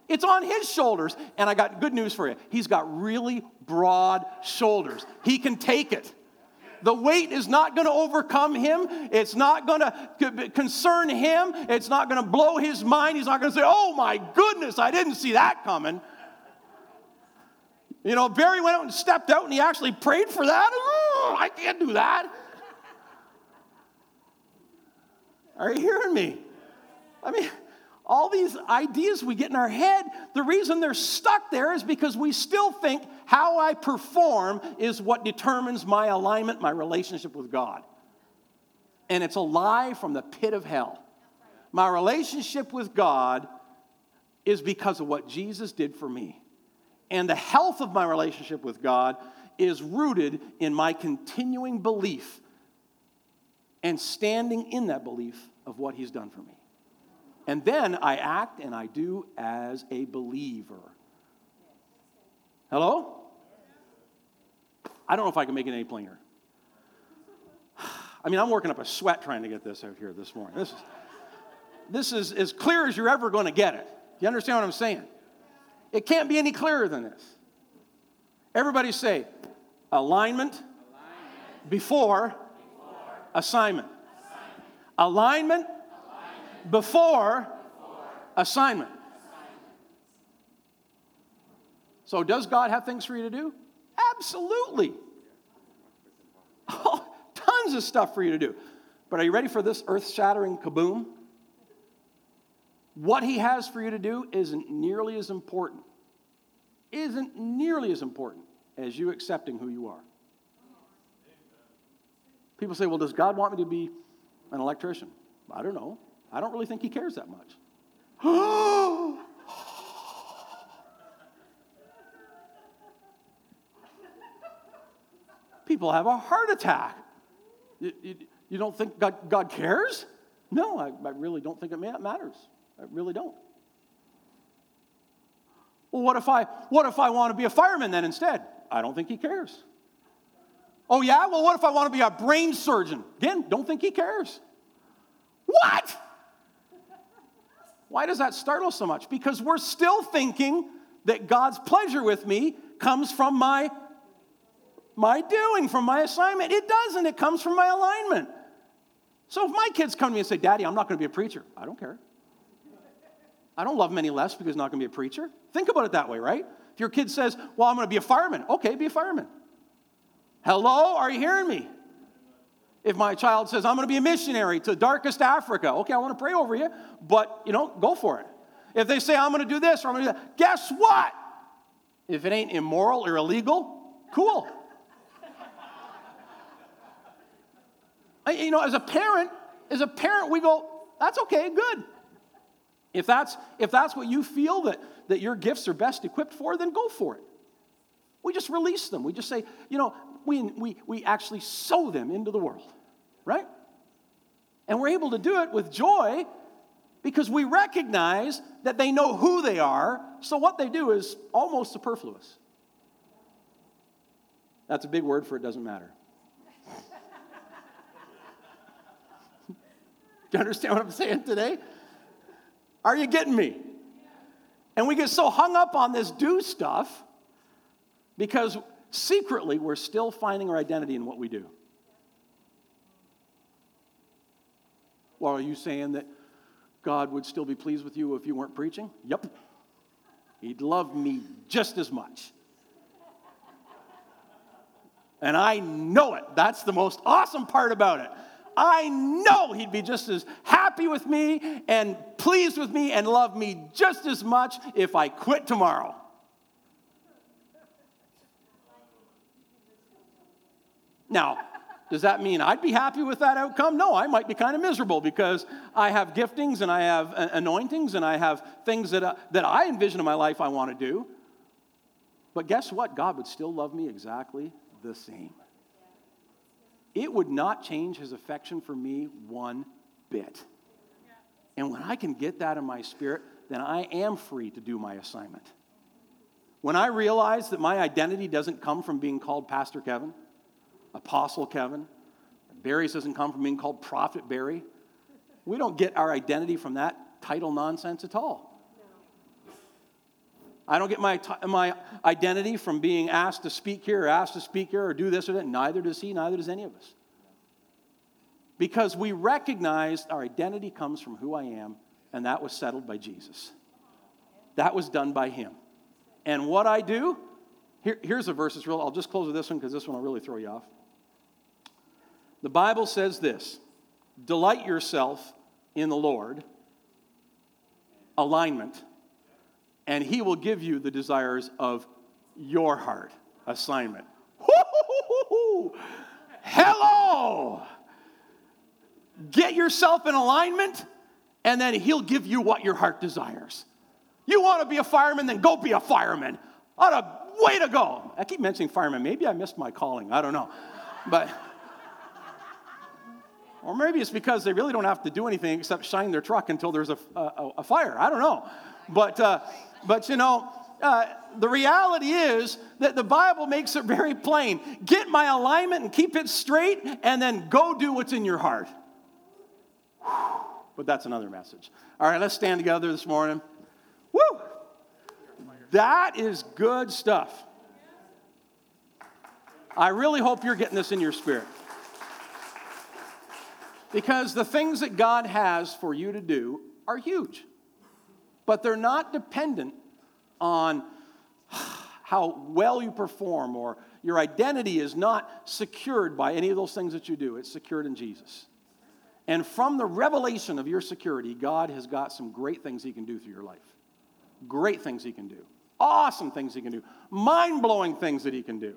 [SPEAKER 1] It's on his shoulders. And I got good news for you. He's got really broad shoulders. He can take it. The weight is not going to overcome him. It's not going to concern him. It's not going to blow his mind. He's not going to say, Oh my goodness, I didn't see that coming. You know, Barry went out and stepped out and he actually prayed for that. Oh, I can't do that. Are you hearing me? I mean, all these ideas we get in our head, the reason they're stuck there is because we still think how I perform is what determines my alignment, my relationship with God. And it's a lie from the pit of hell. My relationship with God is because of what Jesus did for me. And the health of my relationship with God is rooted in my continuing belief and standing in that belief of what He's done for me. And then I act and I do as a believer. Hello? I don't know if I can make it any plainer. I mean, I'm working up a sweat trying to get this out here this morning. This is, this is as clear as you're ever going to get it. You understand what I'm saying? It can't be any clearer than this. Everybody say alignment, alignment. Before, before, assignment. assignment. Alignment before, assignment. So, does God have things for you to do? Absolutely. Oh, tons of stuff for you to do. But are you ready for this earth shattering kaboom? What He has for you to do isn't nearly as important, isn't nearly as important as you accepting who you are. People say, well, does God want me to be an electrician? I don't know. I don't really think he cares that much. People have a heart attack. You, you, you don't think God, God cares? No, I, I, really don't think it matters. I really don't. Well, what if I what if I want to be a fireman then instead? I don't think he cares. Oh yeah? Well, what if I want to be a brain surgeon? Again, don't think he cares. What? Why does that startle so much? Because we're still thinking that God's pleasure with me comes from my, my doing, from my assignment. It doesn't, it comes from my alignment. So if my kids come to me and say, Daddy, I'm not going to be a preacher, I don't care. I don't love them any less because he's not going to be a preacher. Think about it that way, right? If your kid says, Well, I'm going to be a fireman, okay, be a fireman. Hello, are you hearing me? If my child says, I'm going to be a missionary to darkest Africa, okay, I want to pray over you, but, you know, go for it. If they say, I'm going to do this or I'm going to do that, guess what? If it ain't immoral or illegal, cool. you know, as a parent, as a parent, we go, that's okay, good. If that's, if that's what you feel that, that your gifts are best equipped for, then go for it. We just release them. We just say, you know, we, we, we actually sow them into the world right? And we're able to do it with joy because we recognize that they know who they are, so what they do is almost superfluous. That's a big word for it doesn't matter. do you understand what I'm saying today? Are you getting me? And we get so hung up on this do stuff because secretly we're still finding our identity in what we do. Well, are you saying that God would still be pleased with you if you weren't preaching? Yep. He'd love me just as much. And I know it. That's the most awesome part about it. I know he'd be just as happy with me and pleased with me and love me just as much if I quit tomorrow. Now, does that mean I'd be happy with that outcome? No, I might be kind of miserable because I have giftings and I have anointings and I have things that, uh, that I envision in my life I want to do. But guess what? God would still love me exactly the same. It would not change his affection for me one bit. And when I can get that in my spirit, then I am free to do my assignment. When I realize that my identity doesn't come from being called Pastor Kevin, Apostle Kevin, Barry's doesn't come from being called Prophet Barry, we don't get our identity from that title nonsense at all. I don't get my, my identity from being asked to speak here or asked to speak here or do this or that. Neither does he, neither does any of us. Because we recognize our identity comes from who I am, and that was settled by Jesus. That was done by him. And what I do, here, here's a verse that's real. I'll just close with this one because this one will really throw you off. The Bible says this Delight yourself in the Lord, alignment and He will give you the desires of your heart. Assignment. Hello! Get yourself in alignment, and then He'll give you what your heart desires. You want to be a fireman, then go be a fireman. What a way to go. I keep mentioning fireman. Maybe I missed my calling. I don't know. But, or maybe it's because they really don't have to do anything except shine their truck until there's a, a, a fire. I don't know. But, uh, but you know, uh, the reality is that the Bible makes it very plain. Get my alignment and keep it straight, and then go do what's in your heart. But that's another message. All right, let's stand together this morning. Woo! That is good stuff. I really hope you're getting this in your spirit. Because the things that God has for you to do are huge but they're not dependent on how well you perform or your identity is not secured by any of those things that you do. It's secured in Jesus. And from the revelation of your security, God has got some great things He can do through your life. Great things He can do. Awesome things He can do. Mind blowing things that He can do.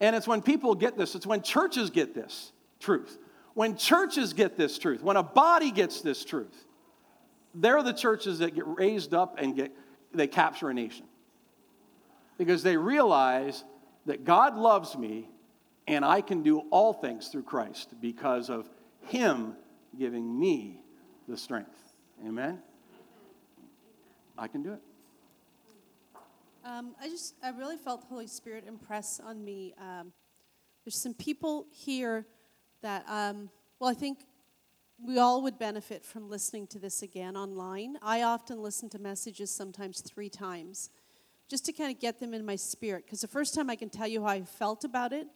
[SPEAKER 1] And it's when people get this, it's when churches get this truth. When churches get this truth, when a body gets this truth, they're the churches that get raised up and get, they capture a nation. Because they realize that God loves me and I can do all things through Christ because of Him giving me the strength. Amen? I can do it.
[SPEAKER 3] Um, I just, I really felt the Holy Spirit impress on me. Um, there's some people here that, um, well, I think we all would benefit from listening to this again online. I often listen to messages sometimes three times just to kind of get them in my spirit. Because the first time I can tell you how I felt about it,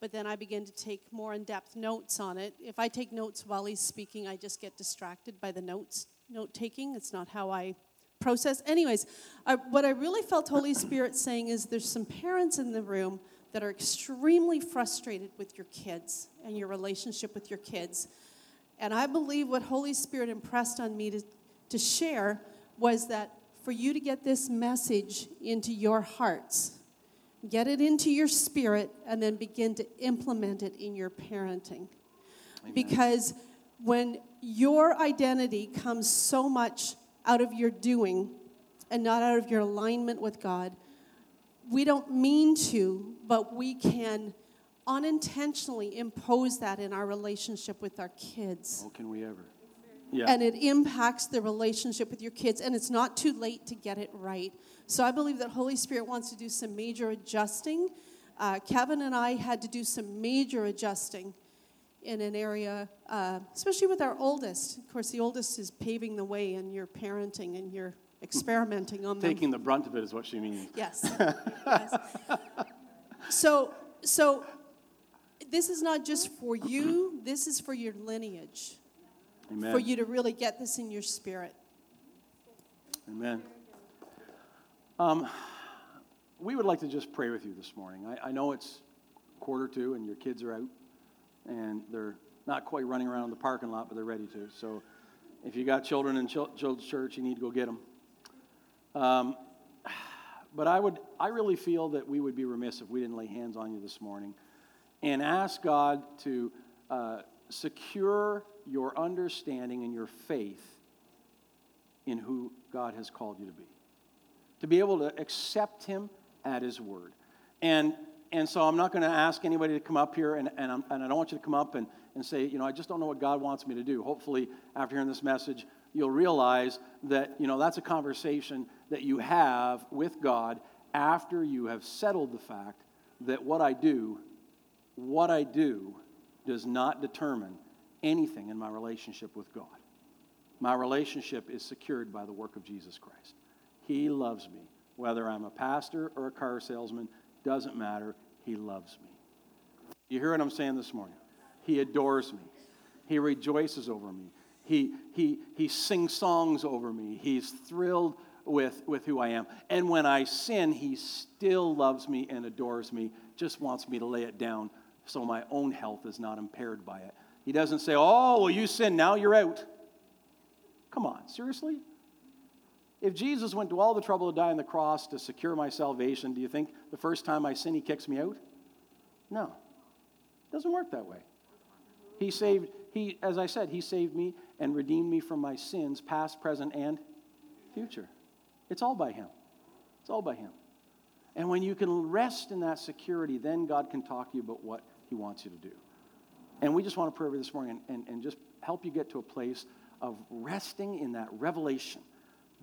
[SPEAKER 3] but then I begin to take more in depth notes on it. If I take notes while he's speaking, I just get distracted by the notes, note taking. It's not how I process. Anyways, I, what I really felt Holy Spirit saying is there's some parents in the room that are extremely frustrated with your kids and your relationship with your kids and I believe what Holy Spirit impressed on me to, to share was that for you to get this message into your hearts, get it into your spirit, and then begin to implement it in your parenting. Amen. Because when your identity comes so much out of your doing and not out of your alignment with God, we don't mean to, but we can unintentionally impose that in our relationship with our kids.
[SPEAKER 1] Oh, can we ever?
[SPEAKER 3] Yeah. And it impacts the relationship with your kids, and it's not too late to get it right. So I believe that Holy Spirit wants to do some major adjusting. Uh, Kevin and I had to do some major adjusting in an area, uh, especially with our oldest. Of course, the oldest is paving the way in your parenting and your experimenting on
[SPEAKER 1] them. Taking the brunt of it is what she means.
[SPEAKER 3] Yes. yes. So, so this is not just for you, this is for your lineage. Amen. For you to really get this in your spirit.
[SPEAKER 1] Amen. Um, we would like to just pray with you this morning. I, I know it's quarter to and your kids are out and they're not quite running around the parking lot, but they're ready to. So if you got children in children's church, you need to go get them. Um, but I would, I really feel that we would be remiss if we didn't lay hands on you this morning and ask God to uh, secure your understanding and your faith in who God has called you to be. To be able to accept Him at His word. And, and so I'm not going to ask anybody to come up here, and, and, I'm, and I don't want you to come up and, and say, you know, I just don't know what God wants me to do. Hopefully, after hearing this message, you'll realize that, you know, that's a conversation that you have with God after you have settled the fact that what I do, what I do, does not determine anything in my relationship with God. My relationship is secured by the work of Jesus Christ. He loves me. Whether I'm a pastor or a car salesman, doesn't matter. He loves me. You hear what I'm saying this morning? He adores me. He rejoices over me. He, he, he sings songs over me. He's thrilled with, with who I am. And when I sin, he still loves me and adores me, just wants me to lay it down so my own health is not impaired by it. He doesn't say, Oh, well, you sin, now you're out. Come on, seriously? If Jesus went to all the trouble to die on the cross to secure my salvation, do you think the first time I sin, he kicks me out? No. It doesn't work that way. He saved, he, as I said, he saved me and redeemed me from my sins, past, present, and future. It's all by him. It's all by him. And when you can rest in that security, then God can talk to you about what he wants you to do. And we just want to pray over this morning and, and, and just help you get to a place of resting in that revelation.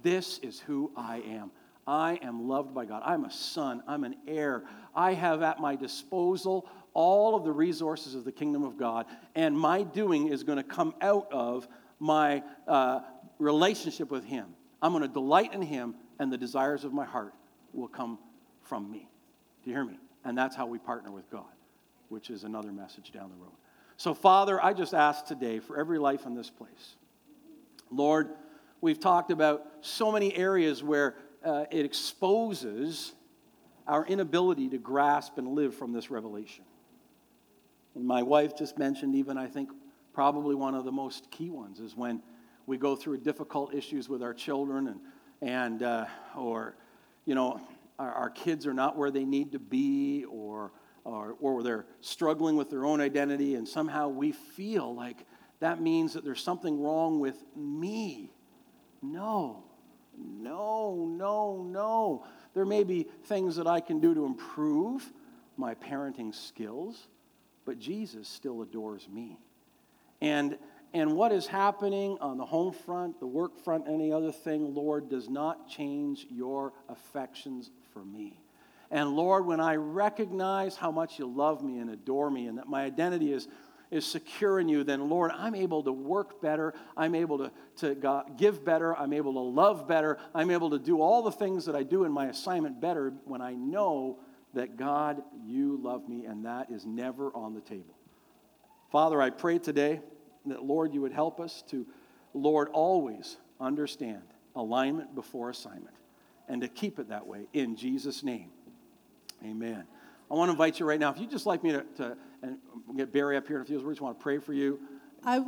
[SPEAKER 1] This is who I am. I am loved by God. I'm a son. I'm an heir. I have at my disposal all of the resources of the kingdom of God, and my doing is going to come out of my uh, relationship with Him. I'm going to delight in Him, and the desires of my heart will come from me. Do you hear me? And that's how we partner with God, which is another message down the road. So, Father, I just ask today for every life in this place. Lord, we've talked about so many areas where uh, it exposes our inability to grasp and live from this revelation. And my wife just mentioned, even I think probably one of the most key ones is when we go through difficult issues with our children and, and uh, or, you know, our, our kids are not where they need to be or, or, or they're struggling with their own identity and somehow we feel like that means that there's something wrong with me. No, no, no, no. There may be things that I can do to improve my parenting skills, but Jesus still adores me. And, and what is happening on the home front, the work front, any other thing, Lord, does not change your affections for me. And Lord, when I recognize how much you love me and adore me and that my identity is, is secure in you, then Lord, I'm able to work better. I'm able to, to God, give better. I'm able to love better. I'm able to do all the things that I do in my assignment better when I know that God, you love me, and that is never on the table. Father, I pray today that, Lord, you would help us to, Lord, always understand alignment before assignment and to keep it that way in Jesus' name. Amen. I want to invite you right now, if you'd just like me to, to and get Barry up here in a few words, want to pray for you.
[SPEAKER 3] I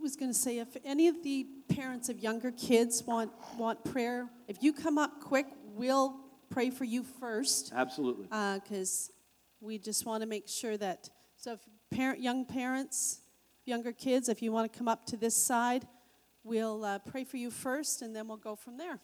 [SPEAKER 3] was going to say if any of the parents of younger kids want, want prayer, if you come up quick, we'll pray for you first.
[SPEAKER 1] Absolutely.
[SPEAKER 3] Because uh, we just want to make sure that, so if parent, young parents, younger kids, if you want to come up to this side, we'll uh, pray for you first and then we'll go from there.